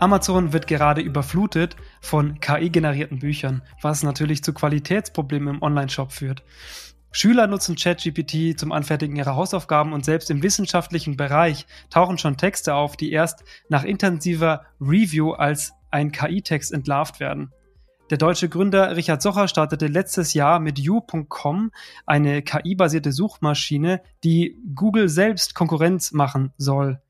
Amazon wird gerade überflutet von KI-generierten Büchern, was natürlich zu Qualitätsproblemen im Online-Shop führt. Schüler nutzen ChatGPT zum Anfertigen ihrer Hausaufgaben und selbst im wissenschaftlichen Bereich tauchen schon Texte auf, die erst nach intensiver Review als ein KI-Text entlarvt werden. Der deutsche Gründer Richard Socher startete letztes Jahr mit You.com eine KI-basierte Suchmaschine, die Google selbst Konkurrenz machen soll.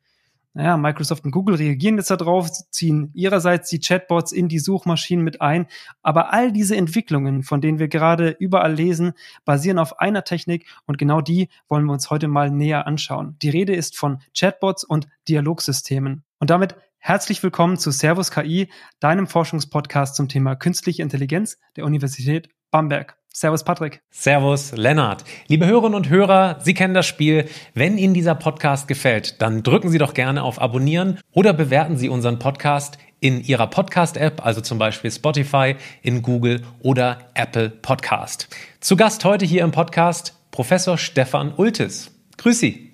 Naja, Microsoft und Google reagieren jetzt darauf, ziehen ihrerseits die Chatbots in die Suchmaschinen mit ein. Aber all diese Entwicklungen, von denen wir gerade überall lesen, basieren auf einer Technik und genau die wollen wir uns heute mal näher anschauen. Die Rede ist von Chatbots und Dialogsystemen. Und damit herzlich willkommen zu Servus KI, deinem Forschungspodcast zum Thema künstliche Intelligenz der Universität Bamberg. Servus Patrick. Servus Lennart. Liebe Hörerinnen und Hörer, Sie kennen das Spiel. Wenn Ihnen dieser Podcast gefällt, dann drücken Sie doch gerne auf Abonnieren oder bewerten Sie unseren Podcast in Ihrer Podcast-App, also zum Beispiel Spotify, in Google oder Apple Podcast. Zu Gast heute hier im Podcast Professor Stefan Ultis. Grüß Sie.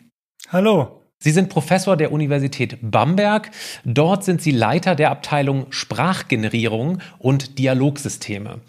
Hallo. Sie sind Professor der Universität Bamberg. Dort sind Sie Leiter der Abteilung Sprachgenerierung und Dialogsysteme.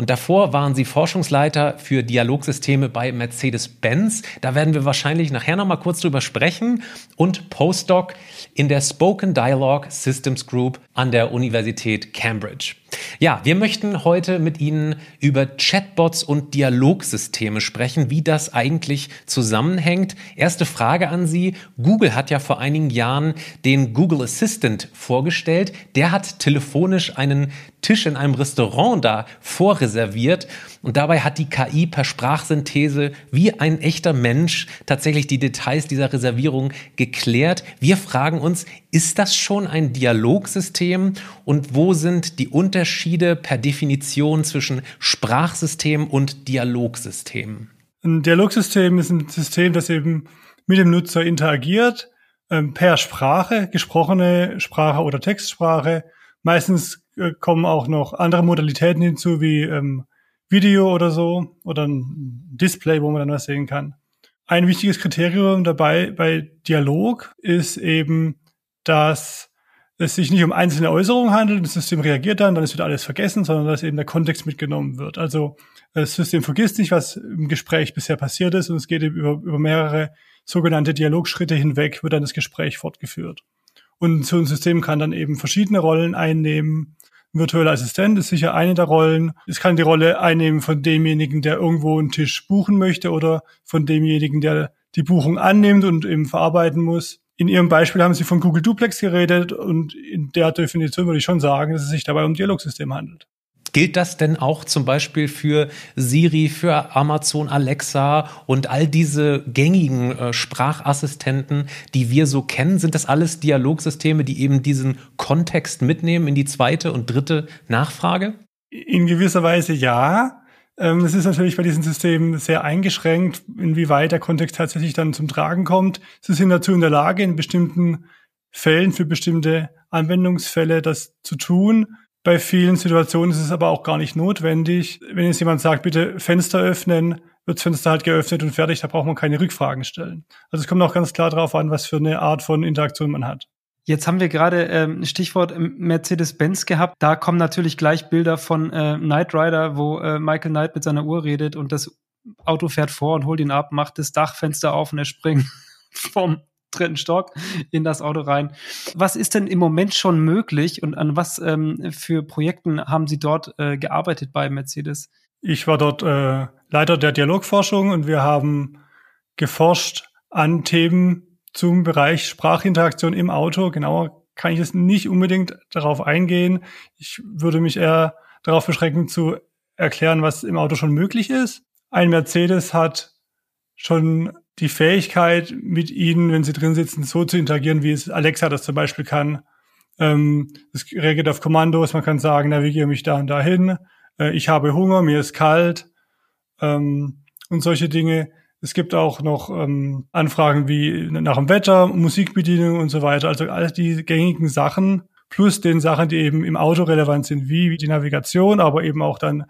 Und davor waren sie Forschungsleiter für Dialogsysteme bei Mercedes-Benz. Da werden wir wahrscheinlich nachher nochmal kurz drüber sprechen. Und Postdoc in der Spoken Dialogue Systems Group an der Universität Cambridge. Ja, wir möchten heute mit Ihnen über Chatbots und Dialogsysteme sprechen, wie das eigentlich zusammenhängt. Erste Frage an Sie. Google hat ja vor einigen Jahren den Google Assistant vorgestellt. Der hat telefonisch einen Tisch in einem Restaurant da vorreserviert und dabei hat die KI per Sprachsynthese wie ein echter Mensch tatsächlich die Details dieser Reservierung geklärt. Wir fragen uns, ist das schon ein Dialogsystem und wo sind die Unterschiede per Definition zwischen Sprachsystem und Dialogsystem? Ein Dialogsystem ist ein System, das eben mit dem Nutzer interagiert, ähm, per Sprache, gesprochene Sprache oder Textsprache. Meistens äh, kommen auch noch andere Modalitäten hinzu, wie ähm, Video oder so, oder ein Display, wo man dann was sehen kann. Ein wichtiges Kriterium dabei bei Dialog ist eben, dass es sich nicht um einzelne Äußerungen handelt, das System reagiert dann, dann ist wieder alles vergessen, sondern dass eben der Kontext mitgenommen wird. Also das System vergisst nicht, was im Gespräch bisher passiert ist und es geht über, über mehrere sogenannte Dialogschritte hinweg, wird dann das Gespräch fortgeführt. Und so ein System kann dann eben verschiedene Rollen einnehmen. Virtueller Assistent ist sicher eine der Rollen. Es kann die Rolle einnehmen von demjenigen, der irgendwo einen Tisch buchen möchte oder von demjenigen, der die Buchung annimmt und eben verarbeiten muss. In Ihrem Beispiel haben Sie von Google Duplex geredet und in der Definition würde ich schon sagen, dass es sich dabei um Dialogsystem handelt. Gilt das denn auch zum Beispiel für Siri, für Amazon Alexa und all diese gängigen äh, Sprachassistenten, die wir so kennen? Sind das alles Dialogsysteme, die eben diesen Kontext mitnehmen in die zweite und dritte Nachfrage? In gewisser Weise ja. Ähm, es ist natürlich bei diesen Systemen sehr eingeschränkt, inwieweit der Kontext tatsächlich dann zum Tragen kommt. Sie sind dazu in der Lage, in bestimmten Fällen für bestimmte Anwendungsfälle das zu tun. Bei vielen Situationen ist es aber auch gar nicht notwendig. Wenn jetzt jemand sagt, bitte Fenster öffnen, wird das Fenster halt geöffnet und fertig, da braucht man keine Rückfragen stellen. Also es kommt auch ganz klar darauf an, was für eine Art von Interaktion man hat. Jetzt haben wir gerade ähm, Stichwort ähm, Mercedes-Benz gehabt. Da kommen natürlich gleich Bilder von äh, Knight Rider, wo äh, Michael Knight mit seiner Uhr redet und das Auto fährt vor und holt ihn ab, macht das Dachfenster auf und er springt vom dritten Stock in das Auto rein. Was ist denn im Moment schon möglich und an was ähm, für Projekten haben Sie dort äh, gearbeitet bei Mercedes? Ich war dort äh, Leiter der Dialogforschung und wir haben geforscht an Themen, zum Bereich Sprachinteraktion im Auto. Genauer kann ich jetzt nicht unbedingt darauf eingehen. Ich würde mich eher darauf beschränken zu erklären, was im Auto schon möglich ist. Ein Mercedes hat schon die Fähigkeit, mit Ihnen, wenn Sie drin sitzen, so zu interagieren, wie es Alexa das zum Beispiel kann. Ähm, es reagiert auf Kommandos. Man kann sagen, navigiere mich da und dahin. Äh, ich habe Hunger, mir ist kalt. Ähm, und solche Dinge. Es gibt auch noch ähm, Anfragen wie nach dem Wetter, Musikbedienung und so weiter. Also all die gängigen Sachen plus den Sachen, die eben im Auto relevant sind, wie die Navigation, aber eben auch dann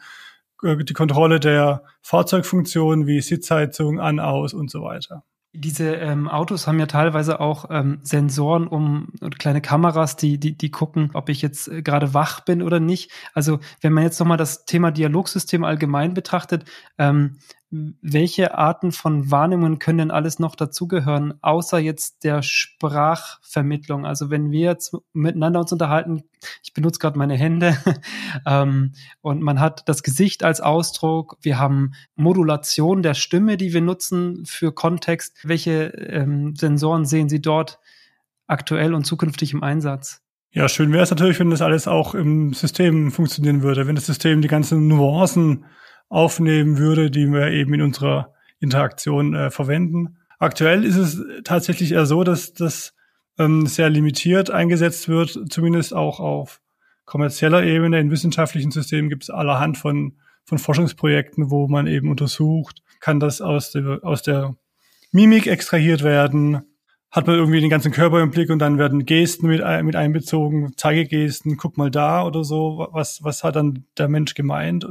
die Kontrolle der Fahrzeugfunktion wie Sitzheizung an, aus und so weiter. Diese ähm, Autos haben ja teilweise auch ähm, Sensoren um und kleine Kameras, die, die, die gucken, ob ich jetzt äh, gerade wach bin oder nicht. Also wenn man jetzt nochmal das Thema Dialogsystem allgemein betrachtet, ähm, welche Arten von Wahrnehmungen können denn alles noch dazugehören, außer jetzt der Sprachvermittlung? Also wenn wir jetzt miteinander uns unterhalten, ich benutze gerade meine Hände ähm, und man hat das Gesicht als Ausdruck, wir haben Modulation der Stimme, die wir nutzen für Kontext. Welche ähm, Sensoren sehen Sie dort aktuell und zukünftig im Einsatz? Ja, schön wäre es natürlich, wenn das alles auch im System funktionieren würde, wenn das System die ganzen Nuancen aufnehmen würde, die wir eben in unserer Interaktion äh, verwenden. Aktuell ist es tatsächlich eher so, dass das ähm, sehr limitiert eingesetzt wird, zumindest auch auf kommerzieller Ebene. In wissenschaftlichen Systemen gibt es allerhand von, von Forschungsprojekten, wo man eben untersucht, kann das aus der, aus der Mimik extrahiert werden, hat man irgendwie den ganzen Körper im Blick und dann werden Gesten mit, mit einbezogen, Zeigegesten, guck mal da oder so, was, was hat dann der Mensch gemeint?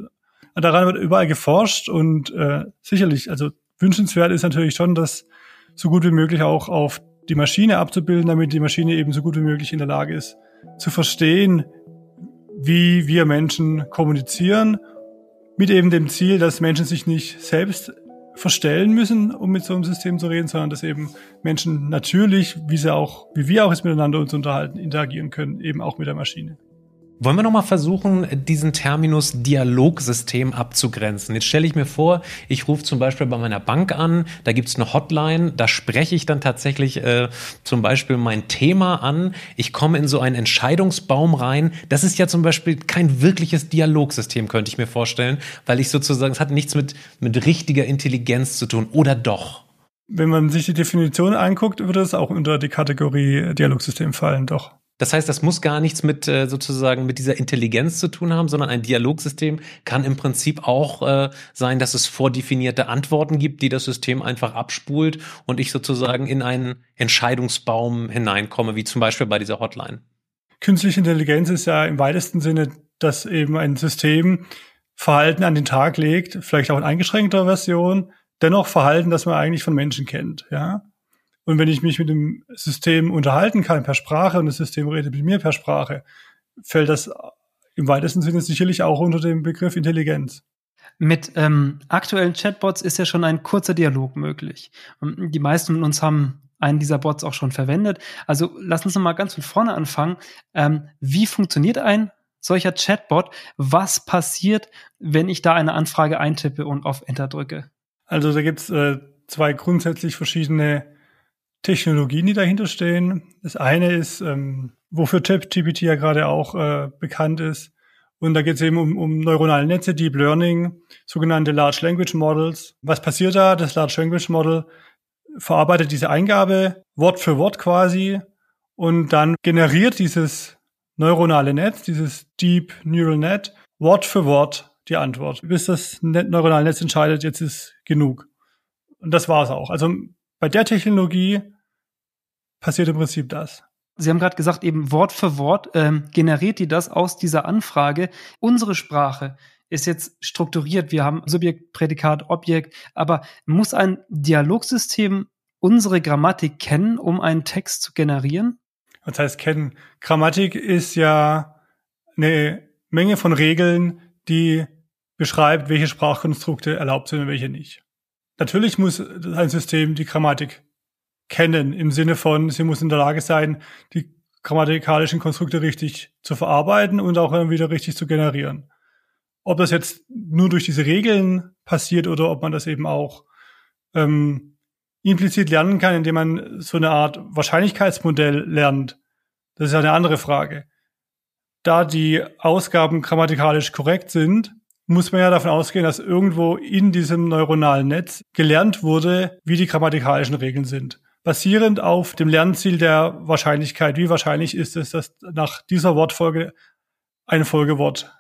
Daran wird überall geforscht und äh, sicherlich, also wünschenswert ist natürlich schon, das so gut wie möglich auch auf die Maschine abzubilden, damit die Maschine eben so gut wie möglich in der Lage ist, zu verstehen, wie wir Menschen kommunizieren, mit eben dem Ziel, dass Menschen sich nicht selbst verstellen müssen, um mit so einem System zu reden, sondern dass eben Menschen natürlich, wie sie auch, wie wir auch jetzt miteinander uns unterhalten, interagieren können, eben auch mit der Maschine. Wollen wir nochmal versuchen, diesen Terminus Dialogsystem abzugrenzen? Jetzt stelle ich mir vor, ich rufe zum Beispiel bei meiner Bank an, da gibt es eine Hotline, da spreche ich dann tatsächlich äh, zum Beispiel mein Thema an, ich komme in so einen Entscheidungsbaum rein. Das ist ja zum Beispiel kein wirkliches Dialogsystem, könnte ich mir vorstellen, weil ich sozusagen, es hat nichts mit, mit richtiger Intelligenz zu tun, oder doch? Wenn man sich die Definition anguckt, würde es auch unter die Kategorie Dialogsystem fallen, doch. Das heißt, das muss gar nichts mit äh, sozusagen mit dieser Intelligenz zu tun haben, sondern ein Dialogsystem kann im Prinzip auch äh, sein, dass es vordefinierte Antworten gibt, die das System einfach abspult und ich sozusagen in einen Entscheidungsbaum hineinkomme, wie zum Beispiel bei dieser Hotline. Künstliche Intelligenz ist ja im weitesten Sinne, dass eben ein System Verhalten an den Tag legt, vielleicht auch in eingeschränkter Version, dennoch Verhalten, das man eigentlich von Menschen kennt, ja. Und wenn ich mich mit dem System unterhalten kann per Sprache und das System redet mit mir per Sprache, fällt das im weitesten Sinne sicherlich auch unter dem Begriff Intelligenz. Mit ähm, aktuellen Chatbots ist ja schon ein kurzer Dialog möglich. Und die meisten von uns haben einen dieser Bots auch schon verwendet. Also lass uns mal ganz von vorne anfangen. Ähm, wie funktioniert ein solcher Chatbot? Was passiert, wenn ich da eine Anfrage eintippe und auf Enter drücke? Also da gibt's äh, zwei grundsätzlich verschiedene Technologien, die dahinter stehen. Das eine ist, ähm, wofür ChatGPT ja gerade auch äh, bekannt ist. Und da geht es eben um, um neuronale Netze, Deep Learning, sogenannte Large Language Models. Was passiert da? Das Large Language Model verarbeitet diese Eingabe Wort für Wort quasi und dann generiert dieses neuronale Netz, dieses Deep Neural Net, Wort für Wort die Antwort. Bis das neuronale Netz entscheidet, jetzt ist genug. Und das war's auch. Also bei der Technologie passiert im Prinzip das. Sie haben gerade gesagt, eben Wort für Wort ähm, generiert die das aus dieser Anfrage. Unsere Sprache ist jetzt strukturiert. Wir haben Subjekt, Prädikat, Objekt, aber muss ein Dialogsystem unsere Grammatik kennen, um einen Text zu generieren? Was heißt kennen? Grammatik ist ja eine Menge von Regeln, die beschreibt, welche Sprachkonstrukte erlaubt sind und welche nicht. Natürlich muss ein System die Grammatik kennen, im Sinne von, sie muss in der Lage sein, die grammatikalischen Konstrukte richtig zu verarbeiten und auch wieder richtig zu generieren. Ob das jetzt nur durch diese Regeln passiert oder ob man das eben auch ähm, implizit lernen kann, indem man so eine Art Wahrscheinlichkeitsmodell lernt, das ist eine andere Frage. Da die Ausgaben grammatikalisch korrekt sind, muss man ja davon ausgehen, dass irgendwo in diesem neuronalen Netz gelernt wurde, wie die grammatikalischen Regeln sind. Basierend auf dem Lernziel der Wahrscheinlichkeit. Wie wahrscheinlich ist es, dass nach dieser Wortfolge ein Folgewort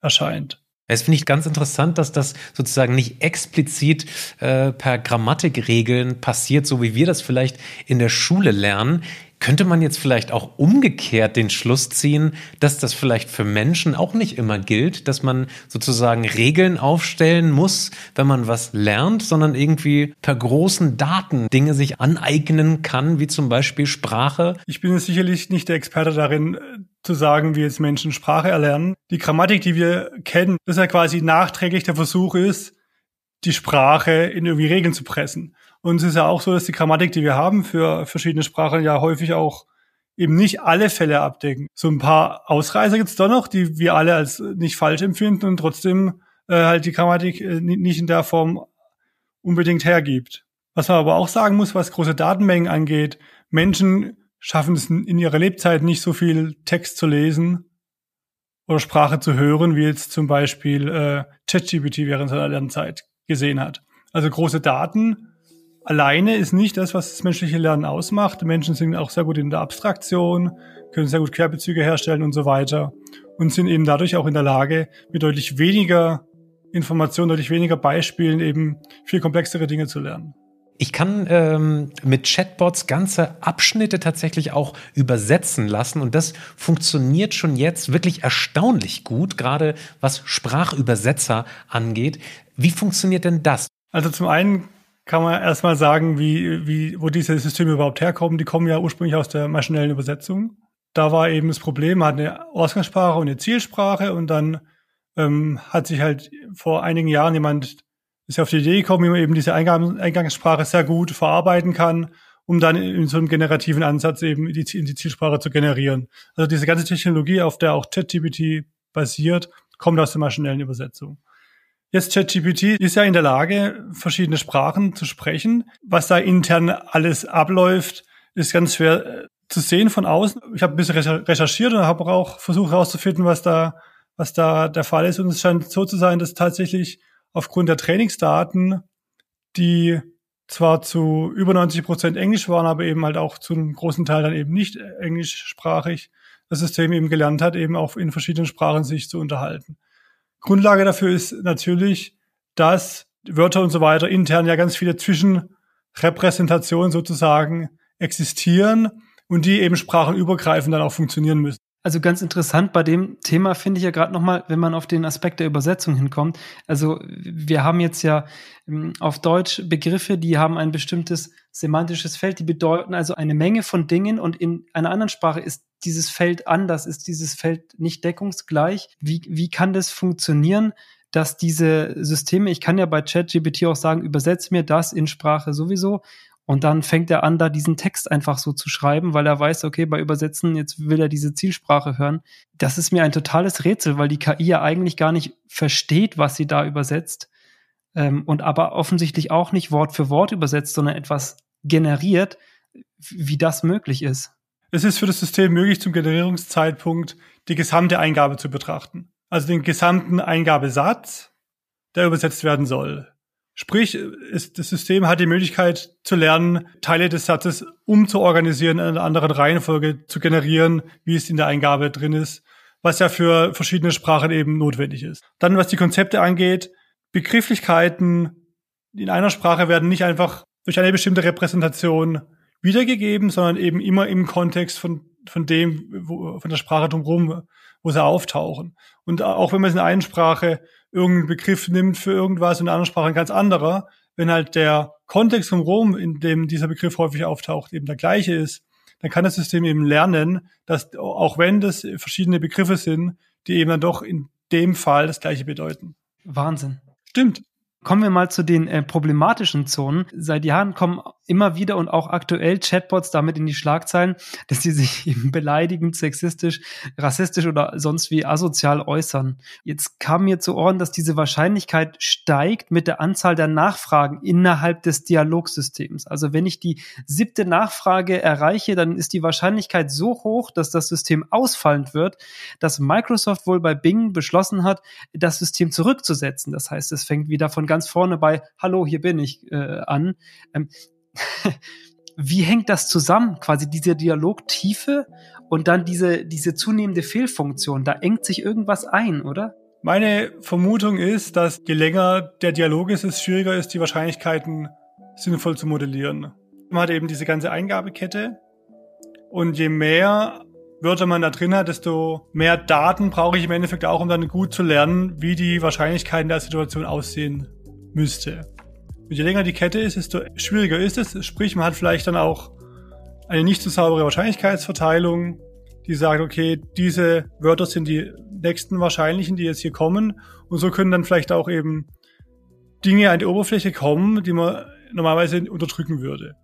erscheint. Es finde ich ganz interessant, dass das sozusagen nicht explizit äh, per Grammatikregeln passiert, so wie wir das vielleicht in der Schule lernen. Könnte man jetzt vielleicht auch umgekehrt den Schluss ziehen, dass das vielleicht für Menschen auch nicht immer gilt, dass man sozusagen Regeln aufstellen muss, wenn man was lernt, sondern irgendwie per großen Daten Dinge sich aneignen kann, wie zum Beispiel Sprache? Ich bin sicherlich nicht der Experte darin, zu sagen, wie jetzt Menschen Sprache erlernen. Die Grammatik, die wir kennen, dass ja quasi nachträglich der Versuch ist, die Sprache in irgendwie Regeln zu pressen. Und es ist ja auch so, dass die Grammatik, die wir haben für verschiedene Sprachen, ja häufig auch eben nicht alle Fälle abdecken. So ein paar Ausreißer gibt's doch noch, die wir alle als nicht falsch empfinden und trotzdem äh, halt die Grammatik äh, nicht in der Form unbedingt hergibt. Was man aber auch sagen muss, was große Datenmengen angeht, Menschen schaffen es in ihrer Lebzeit nicht so viel Text zu lesen oder Sprache zu hören, wie jetzt zum Beispiel äh, ChatGPT während seiner Lernzeit gesehen hat. Also große Daten alleine ist nicht das, was das menschliche Lernen ausmacht. Menschen sind auch sehr gut in der Abstraktion, können sehr gut Querbezüge herstellen und so weiter und sind eben dadurch auch in der Lage, mit deutlich weniger Informationen, deutlich weniger Beispielen eben viel komplexere Dinge zu lernen. Ich kann ähm, mit Chatbots ganze Abschnitte tatsächlich auch übersetzen lassen und das funktioniert schon jetzt wirklich erstaunlich gut, gerade was Sprachübersetzer angeht. Wie funktioniert denn das? Also zum einen kann man erstmal sagen, wie, wie, wo diese Systeme überhaupt herkommen. Die kommen ja ursprünglich aus der maschinellen Übersetzung. Da war eben das Problem, man hat eine Ausgangssprache und eine Zielsprache und dann ähm, hat sich halt vor einigen Jahren jemand ist ja auf die Idee gekommen, wie man eben diese Eingang, Eingangssprache sehr gut verarbeiten kann, um dann in so einem generativen Ansatz eben die, in die Zielsprache zu generieren. Also diese ganze Technologie, auf der auch ChatGPT basiert, kommt aus der maschinellen Übersetzung. Jetzt ChatGPT ist ja in der Lage, verschiedene Sprachen zu sprechen. Was da intern alles abläuft, ist ganz schwer äh, zu sehen von außen. Ich habe ein bisschen recherchiert und habe auch versucht herauszufinden, was da, was da der Fall ist. Und es scheint so zu sein, dass tatsächlich aufgrund der Trainingsdaten, die zwar zu über 90 Prozent Englisch waren, aber eben halt auch zu einem großen Teil dann eben nicht englischsprachig, das System eben gelernt hat, eben auch in verschiedenen Sprachen sich zu unterhalten. Grundlage dafür ist natürlich, dass Wörter und so weiter intern ja ganz viele Zwischenrepräsentationen sozusagen existieren und die eben sprachenübergreifend dann auch funktionieren müssen. Also ganz interessant bei dem Thema finde ich ja gerade nochmal, wenn man auf den Aspekt der Übersetzung hinkommt. Also wir haben jetzt ja ähm, auf Deutsch Begriffe, die haben ein bestimmtes semantisches Feld, die bedeuten also eine Menge von Dingen und in einer anderen Sprache ist dieses Feld anders, ist dieses Feld nicht deckungsgleich. Wie, wie kann das funktionieren, dass diese Systeme, ich kann ja bei ChatGPT auch sagen, übersetze mir das in Sprache sowieso. Und dann fängt er an, da diesen Text einfach so zu schreiben, weil er weiß, okay, bei Übersetzen, jetzt will er diese Zielsprache hören. Das ist mir ein totales Rätsel, weil die KI ja eigentlich gar nicht versteht, was sie da übersetzt. Ähm, und aber offensichtlich auch nicht Wort für Wort übersetzt, sondern etwas generiert, wie das möglich ist. Es ist für das System möglich, zum Generierungszeitpunkt die gesamte Eingabe zu betrachten. Also den gesamten Eingabesatz, der übersetzt werden soll. Sprich, ist, das System hat die Möglichkeit zu lernen, Teile des Satzes umzuorganisieren, in einer anderen Reihenfolge zu generieren, wie es in der Eingabe drin ist, was ja für verschiedene Sprachen eben notwendig ist. Dann, was die Konzepte angeht, Begrifflichkeiten in einer Sprache werden nicht einfach durch eine bestimmte Repräsentation wiedergegeben, sondern eben immer im Kontext von, von dem, wo, von der Sprache drumherum, wo sie auftauchen. Und auch wenn man es in einer Sprache irgendeinen Begriff nimmt für irgendwas und in einer anderen Sprache ein ganz anderer, wenn halt der Kontext drumherum, in dem dieser Begriff häufig auftaucht, eben der gleiche ist, dann kann das System eben lernen, dass auch wenn das verschiedene Begriffe sind, die eben dann doch in dem Fall das gleiche bedeuten. Wahnsinn. Stimmt. Kommen wir mal zu den äh, problematischen Zonen. Seit Jahren kommen immer wieder und auch aktuell Chatbots damit in die Schlagzeilen, dass sie sich eben beleidigend, sexistisch, rassistisch oder sonst wie asozial äußern. Jetzt kam mir zu Ohren, dass diese Wahrscheinlichkeit steigt mit der Anzahl der Nachfragen innerhalb des Dialogsystems. Also wenn ich die siebte Nachfrage erreiche, dann ist die Wahrscheinlichkeit so hoch, dass das System ausfallend wird, dass Microsoft wohl bei Bing beschlossen hat, das System zurückzusetzen. Das heißt, es fängt wieder von ganz vorne bei Hallo, hier bin ich äh, an. Ähm, wie hängt das zusammen? Quasi diese Dialogtiefe und dann diese, diese zunehmende Fehlfunktion. Da engt sich irgendwas ein, oder? Meine Vermutung ist, dass je länger der Dialog ist, es schwieriger ist, die Wahrscheinlichkeiten sinnvoll zu modellieren. Man hat eben diese ganze Eingabekette und je mehr Wörter man da drin hat, desto mehr Daten brauche ich im Endeffekt auch, um dann gut zu lernen, wie die Wahrscheinlichkeiten der Situation aussehen müsste. Und je länger die Kette ist, desto schwieriger ist es. Sprich, man hat vielleicht dann auch eine nicht so saubere Wahrscheinlichkeitsverteilung, die sagt, okay, diese Wörter sind die nächsten wahrscheinlichen, die jetzt hier kommen. Und so können dann vielleicht auch eben Dinge an die Oberfläche kommen, die man normalerweise unterdrücken würde.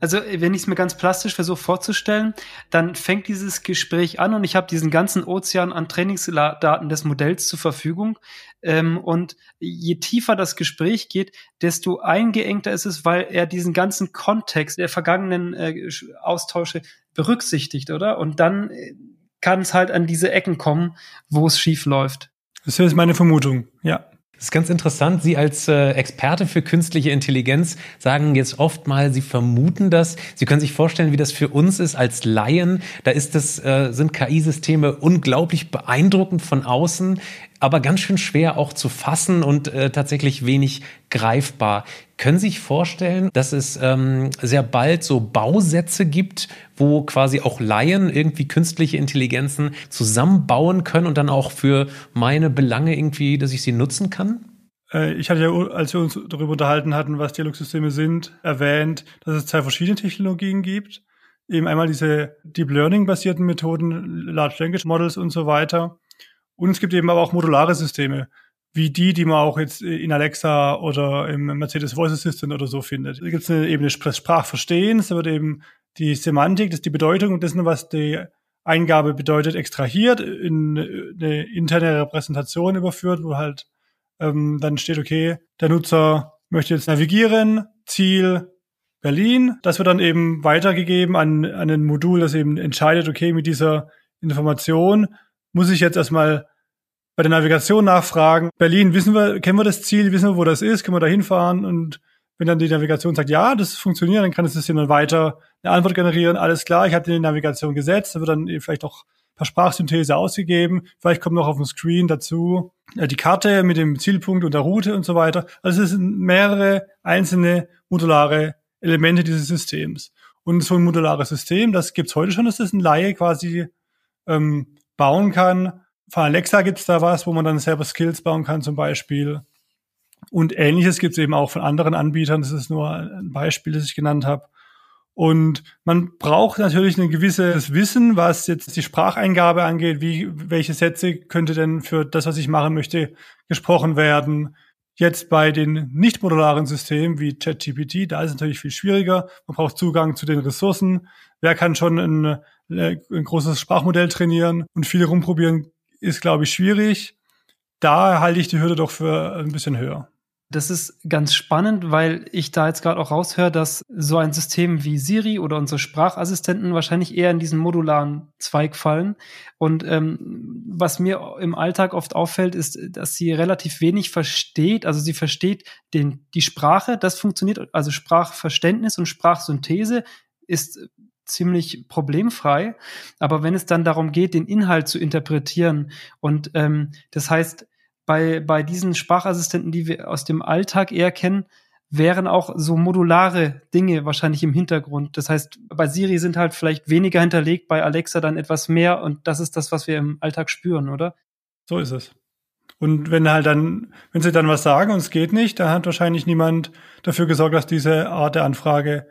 Also, wenn ich es mir ganz plastisch versuche vorzustellen, dann fängt dieses Gespräch an und ich habe diesen ganzen Ozean an Trainingsdaten des Modells zur Verfügung. Ähm, und je tiefer das Gespräch geht, desto eingeengter ist es, weil er diesen ganzen Kontext der vergangenen äh, Austausche berücksichtigt, oder? Und dann äh, kann es halt an diese Ecken kommen, wo es schief läuft. Das ist meine Vermutung, ja. Das ist ganz interessant. Sie als äh, Experte für künstliche Intelligenz sagen jetzt oft mal, Sie vermuten das. Sie können sich vorstellen, wie das für uns ist als Laien. Da ist das, äh, sind KI-Systeme unglaublich beeindruckend von außen aber ganz schön schwer auch zu fassen und äh, tatsächlich wenig greifbar. Können Sie sich vorstellen, dass es ähm, sehr bald so Bausätze gibt, wo quasi auch Laien irgendwie künstliche Intelligenzen zusammenbauen können und dann auch für meine Belange irgendwie, dass ich sie nutzen kann? Äh, ich hatte ja, als wir uns darüber unterhalten hatten, was Dialogsysteme sind, erwähnt, dass es zwei verschiedene Technologien gibt. Eben einmal diese Deep Learning basierten Methoden, Large Language Models und so weiter. Und es gibt eben aber auch modulare Systeme, wie die, die man auch jetzt in Alexa oder im Mercedes Voice Assistant oder so findet. Da gibt es eine Ebene des Sprachverstehens, da wird eben die Semantik, das ist die Bedeutung dessen, was die Eingabe bedeutet, extrahiert, in eine interne Repräsentation überführt, wo halt ähm, dann steht, okay, der Nutzer möchte jetzt navigieren, Ziel Berlin. Das wird dann eben weitergegeben an, an ein Modul, das eben entscheidet, okay, mit dieser Information muss ich jetzt erstmal bei der Navigation nachfragen. Berlin, wissen wir, kennen wir das Ziel, wissen wir, wo das ist, können wir da hinfahren? Und wenn dann die Navigation sagt, ja, das funktioniert, dann kann es System dann weiter eine Antwort generieren. Alles klar, ich habe die Navigation gesetzt, da wird dann vielleicht auch per Sprachsynthese ausgegeben. Vielleicht kommt noch auf dem Screen dazu äh, die Karte mit dem Zielpunkt und der Route und so weiter. Also es sind mehrere einzelne modulare Elemente dieses Systems. Und so ein modulares System, das gibt's heute schon, das ist ein Laie quasi ähm, bauen kann. Von Alexa gibt's da was, wo man dann selber Skills bauen kann zum Beispiel. Und ähnliches gibt's eben auch von anderen Anbietern. Das ist nur ein Beispiel, das ich genannt habe. Und man braucht natürlich ein gewisses Wissen, was jetzt die Spracheingabe angeht. Wie, welche Sätze könnte denn für das, was ich machen möchte, gesprochen werden? Jetzt bei den nicht modularen Systemen wie ChatGPT, da ist es natürlich viel schwieriger. Man braucht Zugang zu den Ressourcen. Wer kann schon ein, ein großes Sprachmodell trainieren und viel rumprobieren, ist, glaube ich, schwierig. Da halte ich die Hürde doch für ein bisschen höher. Das ist ganz spannend, weil ich da jetzt gerade auch raushöre, dass so ein System wie Siri oder unsere Sprachassistenten wahrscheinlich eher in diesen modularen Zweig fallen. Und ähm, was mir im Alltag oft auffällt, ist, dass sie relativ wenig versteht. Also sie versteht den, die Sprache, das funktioniert, also Sprachverständnis und Sprachsynthese ist ziemlich problemfrei. Aber wenn es dann darum geht, den Inhalt zu interpretieren und ähm, das heißt, bei, bei diesen Sprachassistenten, die wir aus dem Alltag eher kennen, wären auch so modulare Dinge wahrscheinlich im Hintergrund. Das heißt, bei Siri sind halt vielleicht weniger hinterlegt, bei Alexa dann etwas mehr und das ist das, was wir im Alltag spüren, oder? So ist es. Und wenn halt dann, wenn sie dann was sagen und es geht nicht, dann hat wahrscheinlich niemand dafür gesorgt, dass diese Art der Anfrage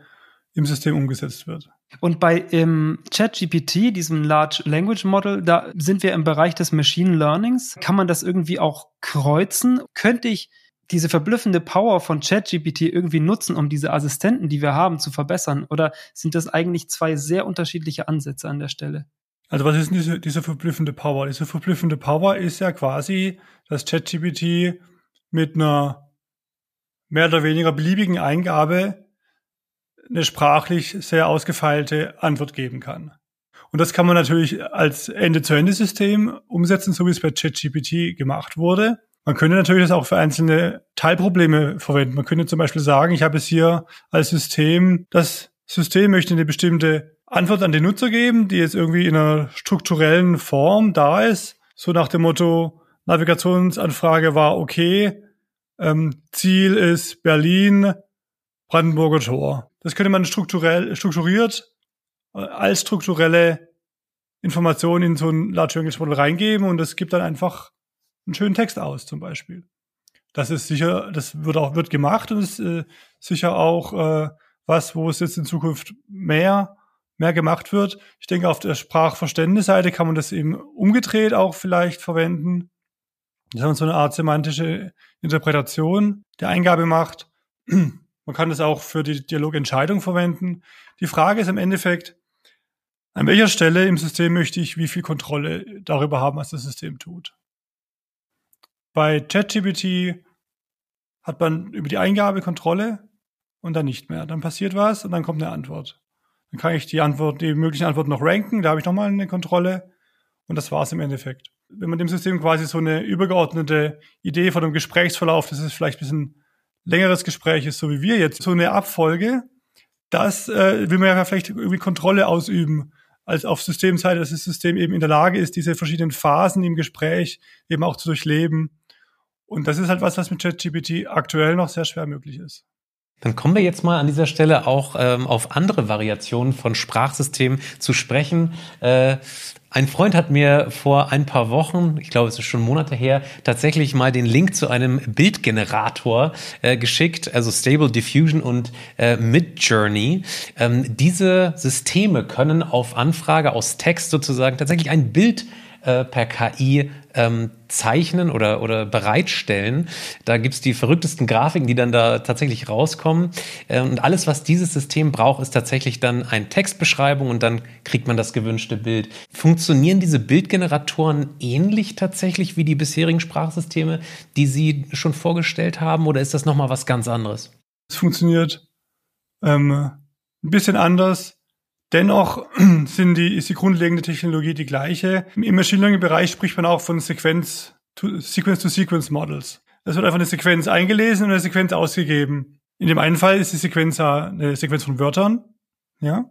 im System umgesetzt wird. Und bei ähm, ChatGPT, diesem Large Language Model, da sind wir im Bereich des Machine Learnings. Kann man das irgendwie auch kreuzen? Könnte ich diese verblüffende Power von ChatGPT irgendwie nutzen, um diese Assistenten, die wir haben, zu verbessern? Oder sind das eigentlich zwei sehr unterschiedliche Ansätze an der Stelle? Also was ist denn diese, diese verblüffende Power? Diese verblüffende Power ist ja quasi, dass ChatGPT mit einer mehr oder weniger beliebigen Eingabe eine sprachlich sehr ausgefeilte Antwort geben kann. Und das kann man natürlich als Ende-zu-Ende-System umsetzen, so wie es bei ChatGPT gemacht wurde. Man könnte natürlich das auch für einzelne Teilprobleme verwenden. Man könnte zum Beispiel sagen, ich habe es hier als System, das System möchte eine bestimmte Antwort an den Nutzer geben, die jetzt irgendwie in einer strukturellen Form da ist. So nach dem Motto, Navigationsanfrage war okay, ähm, Ziel ist Berlin, Brandenburger Tor. Das könnte man strukturell, strukturiert äh, als strukturelle Information in so ein Large Language Model reingeben und das gibt dann einfach einen schönen Text aus, zum Beispiel. Das ist sicher, das wird auch, wird gemacht und ist äh, sicher auch äh, was, wo es jetzt in Zukunft mehr, mehr gemacht wird. Ich denke, auf der Sprachverständnisseite kann man das eben umgedreht auch vielleicht verwenden. Das ist so eine Art semantische Interpretation der Eingabe macht. Man kann das auch für die Dialogentscheidung verwenden. Die Frage ist im Endeffekt, an welcher Stelle im System möchte ich wie viel Kontrolle darüber haben, was das System tut. Bei ChatGPT hat man über die Eingabe Kontrolle und dann nicht mehr. Dann passiert was und dann kommt eine Antwort. Dann kann ich die Antwort, die möglichen Antworten noch ranken, da habe ich nochmal eine Kontrolle und das war's im Endeffekt. Wenn man dem System quasi so eine übergeordnete Idee von einem Gesprächsverlauf, das ist vielleicht ein bisschen längeres Gespräch ist, so wie wir jetzt, so eine Abfolge, das äh, will man ja vielleicht irgendwie Kontrolle ausüben, als auf Systemseite, dass das System eben in der Lage ist, diese verschiedenen Phasen im Gespräch eben auch zu durchleben. Und das ist halt was, was mit ChatGPT aktuell noch sehr schwer möglich ist. Dann kommen wir jetzt mal an dieser Stelle auch ähm, auf andere Variationen von Sprachsystemen zu sprechen. Äh, ein Freund hat mir vor ein paar Wochen, ich glaube, es ist schon Monate her, tatsächlich mal den Link zu einem Bildgenerator äh, geschickt, also Stable Diffusion und äh, Midjourney. Ähm, diese Systeme können auf Anfrage aus Text sozusagen tatsächlich ein Bild äh, per KI ähm, zeichnen oder, oder bereitstellen. Da gibt's die verrücktesten Grafiken, die dann da tatsächlich rauskommen. Äh, und alles, was dieses System braucht, ist tatsächlich dann eine Textbeschreibung und dann kriegt man das gewünschte Bild. Funktionieren diese Bildgeneratoren ähnlich tatsächlich wie die bisherigen Sprachsysteme, die Sie schon vorgestellt haben, oder ist das nochmal was ganz anderes? Es funktioniert ähm, ein bisschen anders. Dennoch sind die, ist die grundlegende Technologie die gleiche. Im Machine Learning Bereich spricht man auch von Sequenz to, Sequence to Sequence Models. Es wird einfach eine Sequenz eingelesen und eine Sequenz ausgegeben. In dem einen Fall ist die Sequenz eine Sequenz von Wörtern, ja.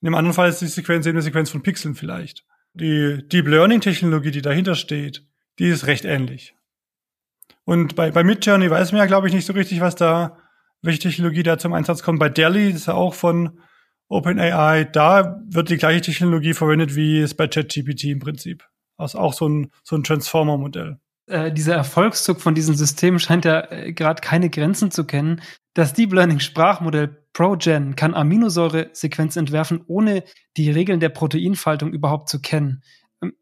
In dem anderen Fall ist die Sequenz eben eine Sequenz von Pixeln vielleicht. Die Deep Learning Technologie, die dahinter steht, die ist recht ähnlich. Und bei, bei Midjourney weiß man ja, glaube ich, nicht so richtig, was da, welche Technologie da zum Einsatz kommt. Bei Delhi, ist ja auch von OpenAI, da wird die gleiche Technologie verwendet, wie es bei ChatGPT im Prinzip. Also auch so ein, so ein Transformer-Modell. Äh, dieser Erfolgszug von diesen Systemen scheint ja äh, gerade keine Grenzen zu kennen. Das Deep Learning Sprachmodell ProGen kann Aminosäuresequenzen entwerfen, ohne die Regeln der Proteinfaltung überhaupt zu kennen. Ähm,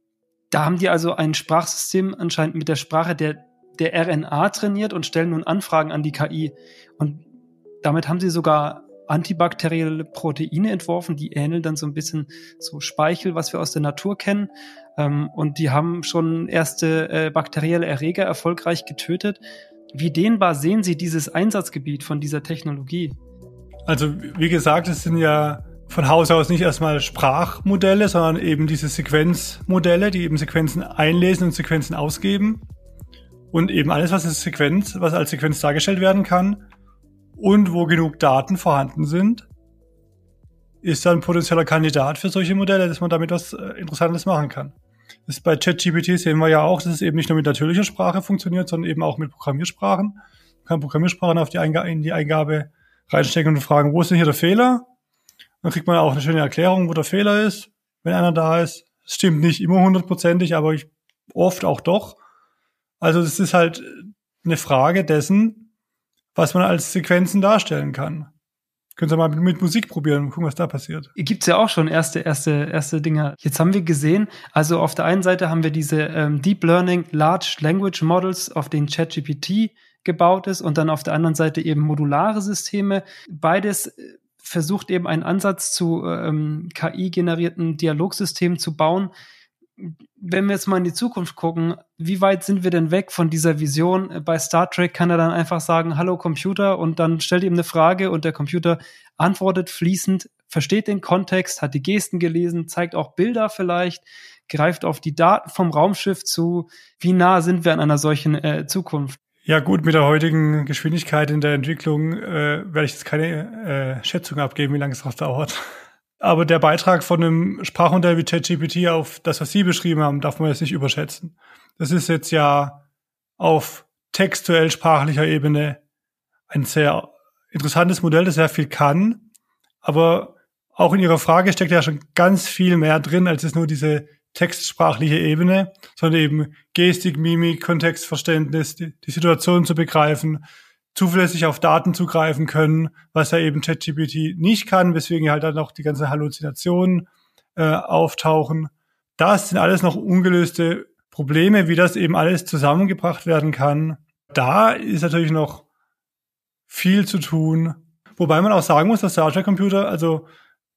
da haben die also ein Sprachsystem anscheinend mit der Sprache der, der RNA trainiert und stellen nun Anfragen an die KI. Und damit haben sie sogar antibakterielle Proteine entworfen, die ähneln dann so ein bisschen so Speichel, was wir aus der Natur kennen. Ähm, und die haben schon erste äh, bakterielle Erreger erfolgreich getötet. Wie dehnbar sehen Sie dieses Einsatzgebiet von dieser Technologie? Also wie gesagt, es sind ja von Haus aus nicht erstmal Sprachmodelle, sondern eben diese Sequenzmodelle, die eben Sequenzen einlesen und Sequenzen ausgeben. Und eben alles, was als Sequenz, was als Sequenz dargestellt werden kann, und wo genug Daten vorhanden sind, ist dann ein potenzieller Kandidat für solche Modelle, dass man damit was äh, Interessantes machen kann. Das bei ChatGPT sehen wir ja auch, dass es eben nicht nur mit natürlicher Sprache funktioniert, sondern eben auch mit Programmiersprachen. Man kann Programmiersprachen auf die Eingabe, in die Eingabe reinstecken und fragen, wo ist denn hier der Fehler? Dann kriegt man auch eine schöne Erklärung, wo der Fehler ist, wenn einer da ist. Das stimmt nicht immer hundertprozentig, aber ich, oft auch doch. Also das ist halt eine Frage dessen, was man als Sequenzen darstellen kann. Können Sie mal mit, Musik probieren und gucken, was da passiert. Gibt's ja auch schon erste, erste, erste Dinge. Jetzt haben wir gesehen, also auf der einen Seite haben wir diese ähm, Deep Learning Large Language Models, auf denen ChatGPT gebaut ist und dann auf der anderen Seite eben modulare Systeme. Beides äh, versucht eben einen Ansatz zu ähm, KI-generierten Dialogsystemen zu bauen, wenn wir jetzt mal in die Zukunft gucken, wie weit sind wir denn weg von dieser Vision? Bei Star Trek kann er dann einfach sagen, hallo Computer, und dann stellt ihm eine Frage und der Computer antwortet fließend, versteht den Kontext, hat die Gesten gelesen, zeigt auch Bilder vielleicht, greift auf die Daten vom Raumschiff zu. Wie nah sind wir an einer solchen äh, Zukunft? Ja gut, mit der heutigen Geschwindigkeit in der Entwicklung äh, werde ich jetzt keine äh, Schätzung abgeben, wie lange es noch dauert. Aber der Beitrag von einem Sprachmodell wie ChatGPT auf das, was Sie beschrieben haben, darf man jetzt nicht überschätzen. Das ist jetzt ja auf textuell sprachlicher Ebene ein sehr interessantes Modell, das sehr viel kann. Aber auch in Ihrer Frage steckt ja schon ganz viel mehr drin, als es nur diese textsprachliche Ebene, sondern eben Gestik, Mimik, Kontextverständnis, die, die Situation zu begreifen, zuverlässig auf Daten zugreifen können, was ja eben ChatGPT nicht kann, weswegen halt dann auch die ganzen Halluzinationen äh, auftauchen. Das sind alles noch ungelöste Probleme, wie das eben alles zusammengebracht werden kann. Da ist natürlich noch viel zu tun. Wobei man auch sagen muss, dass der Hardware-Computer, also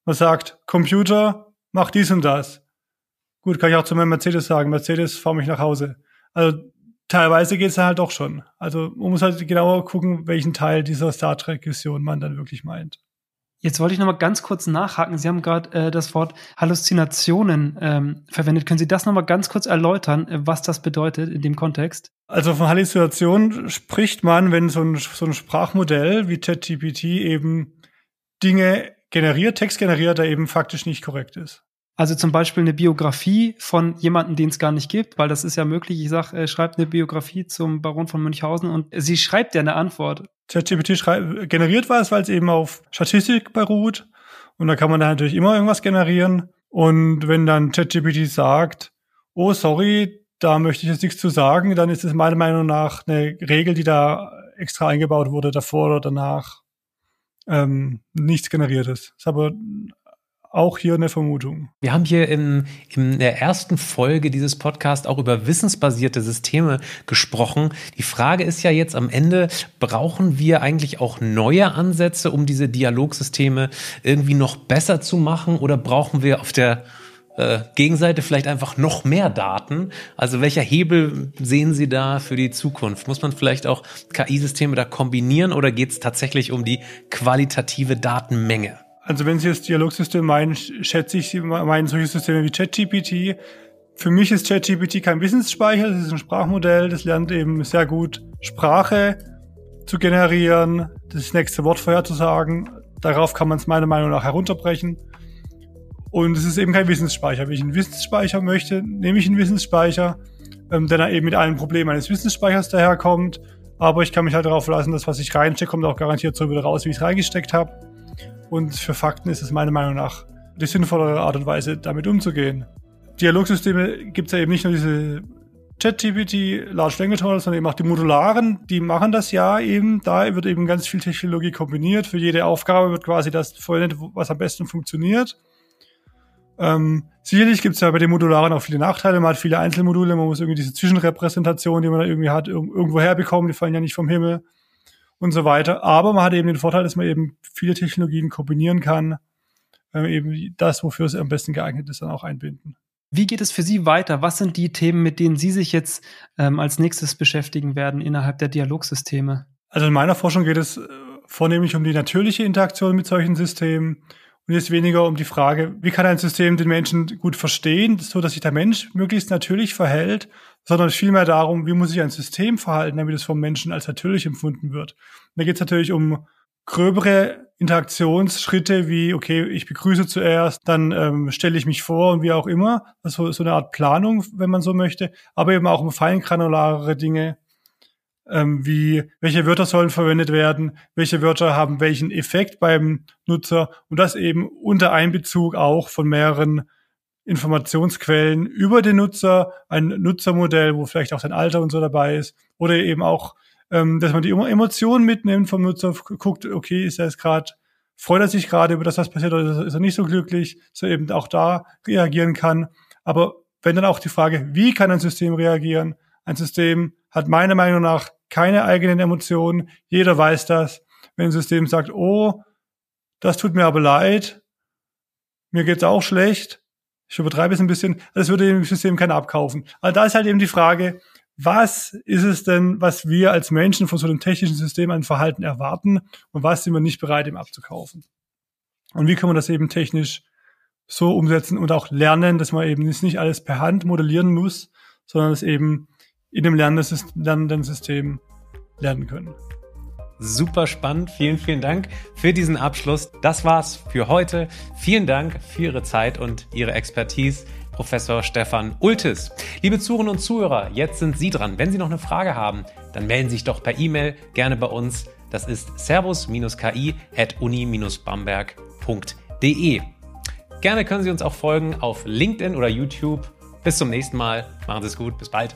man sagt, Computer, mach dies und das. Gut, kann ich auch zu meinem Mercedes sagen, Mercedes, fahr mich nach Hause. Also teilweise geht's dann halt doch schon. Also man muss halt genauer gucken, welchen Teil dieser Star Trek-Vision man dann wirklich meint. Jetzt wollte ich noch mal ganz kurz nachhaken. Sie haben gerade äh, das Wort Halluzinationen ähm, verwendet. Können Sie das noch mal ganz kurz erläutern, äh, was das bedeutet in dem Kontext? Also von Halluzinationen spricht man, wenn so ein, so ein Sprachmodell wie ChatGPT eben Dinge generiert, Text generiert, der eben faktisch nicht korrekt ist. Also zum Beispiel eine Biografie von jemandem, den es gar nicht gibt, weil das ist ja möglich. Ich sage, äh, schreibt eine Biografie zum Baron von Münchhausen und sie schreibt ja eine Antwort. ChatGPT generiert was, weil es eben auf Statistik beruht. Und da kann man da natürlich immer irgendwas generieren. Und wenn dann ChatGPT sagt, oh, sorry, da möchte ich jetzt nichts zu sagen, dann ist es meiner Meinung nach eine Regel, die da extra eingebaut wurde, davor oder danach ähm, nichts generiert ist. Ist aber auch hier eine Vermutung. Wir haben hier in, in der ersten Folge dieses Podcasts auch über wissensbasierte Systeme gesprochen. Die Frage ist ja jetzt am Ende, brauchen wir eigentlich auch neue Ansätze, um diese Dialogsysteme irgendwie noch besser zu machen oder brauchen wir auf der äh, Gegenseite vielleicht einfach noch mehr Daten? Also welcher Hebel sehen Sie da für die Zukunft? Muss man vielleicht auch KI-Systeme da kombinieren oder geht es tatsächlich um die qualitative Datenmenge? Also wenn Sie das Dialogsystem meinen, schätze ich, Sie meinen solche Systeme wie ChatGPT. Für mich ist ChatGPT kein Wissensspeicher, das ist ein Sprachmodell, das lernt eben sehr gut Sprache zu generieren, das nächste Wort vorherzusagen. Darauf kann man es meiner Meinung nach herunterbrechen. Und es ist eben kein Wissensspeicher. Wenn ich einen Wissensspeicher möchte, nehme ich einen Wissensspeicher, ähm, der eben mit allen Problemen eines Wissensspeichers daherkommt. Aber ich kann mich halt darauf verlassen, dass was ich reinstecke, kommt auch garantiert so wieder raus, wie ich es reingesteckt habe. Und für Fakten ist es meiner Meinung nach die sinnvollere Art und Weise, damit umzugehen. Dialogsysteme gibt es ja eben nicht nur diese ChatGPT, Large Language Models, sondern eben auch die modularen, die machen das ja eben. Da wird eben ganz viel Technologie kombiniert. Für jede Aufgabe wird quasi das verwendet, was am besten funktioniert. Ähm, sicherlich gibt es ja bei den Modularen auch viele Nachteile. Man hat viele Einzelmodule, man muss irgendwie diese Zwischenrepräsentation, die man da irgendwie hat, irgendwo herbekommen, die fallen ja nicht vom Himmel und so weiter. Aber man hat eben den Vorteil, dass man eben viele Technologien kombinieren kann, äh, eben das, wofür es am besten geeignet ist, dann auch einbinden. Wie geht es für Sie weiter? Was sind die Themen, mit denen Sie sich jetzt ähm, als nächstes beschäftigen werden innerhalb der Dialogsysteme? Also in meiner Forschung geht es äh, vornehmlich um die natürliche Interaktion mit solchen Systemen und jetzt weniger um die Frage, wie kann ein System den Menschen gut verstehen, so dass sich der Mensch möglichst natürlich verhält sondern vielmehr darum, wie muss sich ein System verhalten, damit es vom Menschen als natürlich empfunden wird. Und da geht es natürlich um gröbere Interaktionsschritte wie, okay, ich begrüße zuerst, dann ähm, stelle ich mich vor und wie auch immer. Also so eine Art Planung, wenn man so möchte, aber eben auch um feingranularere Dinge, ähm, wie welche Wörter sollen verwendet werden, welche Wörter haben welchen Effekt beim Nutzer und das eben unter Einbezug auch von mehreren Informationsquellen über den Nutzer, ein Nutzermodell, wo vielleicht auch sein Alter und so dabei ist, oder eben auch, ähm, dass man die Emotionen mitnimmt vom Nutzer, guckt, okay, ist er jetzt gerade, freut er sich gerade über das, was passiert, oder ist er nicht so glücklich, so eben auch da reagieren kann. Aber wenn dann auch die Frage, wie kann ein System reagieren? Ein System hat meiner Meinung nach keine eigenen Emotionen. Jeder weiß das. Wenn ein System sagt, oh, das tut mir aber leid, mir geht's auch schlecht, ich übertreibe es ein bisschen, das würde dem System keiner abkaufen. Aber da ist halt eben die Frage, was ist es denn, was wir als Menschen von so einem technischen System an Verhalten erwarten und was sind wir nicht bereit, ihm abzukaufen? Und wie kann man das eben technisch so umsetzen und auch lernen, dass man eben nicht alles per Hand modellieren muss, sondern es eben in dem lernenden System lernen können. Super spannend. Vielen, vielen Dank für diesen Abschluss. Das war's für heute. Vielen Dank für Ihre Zeit und Ihre Expertise. Professor Stefan Ultis. Liebe Zuhörerinnen und Zuhörer, jetzt sind Sie dran. Wenn Sie noch eine Frage haben, dann melden Sie sich doch per E-Mail gerne bei uns. Das ist servus-ki.uni-bamberg.de. Gerne können Sie uns auch folgen auf LinkedIn oder YouTube. Bis zum nächsten Mal. Machen Sie es gut. Bis bald.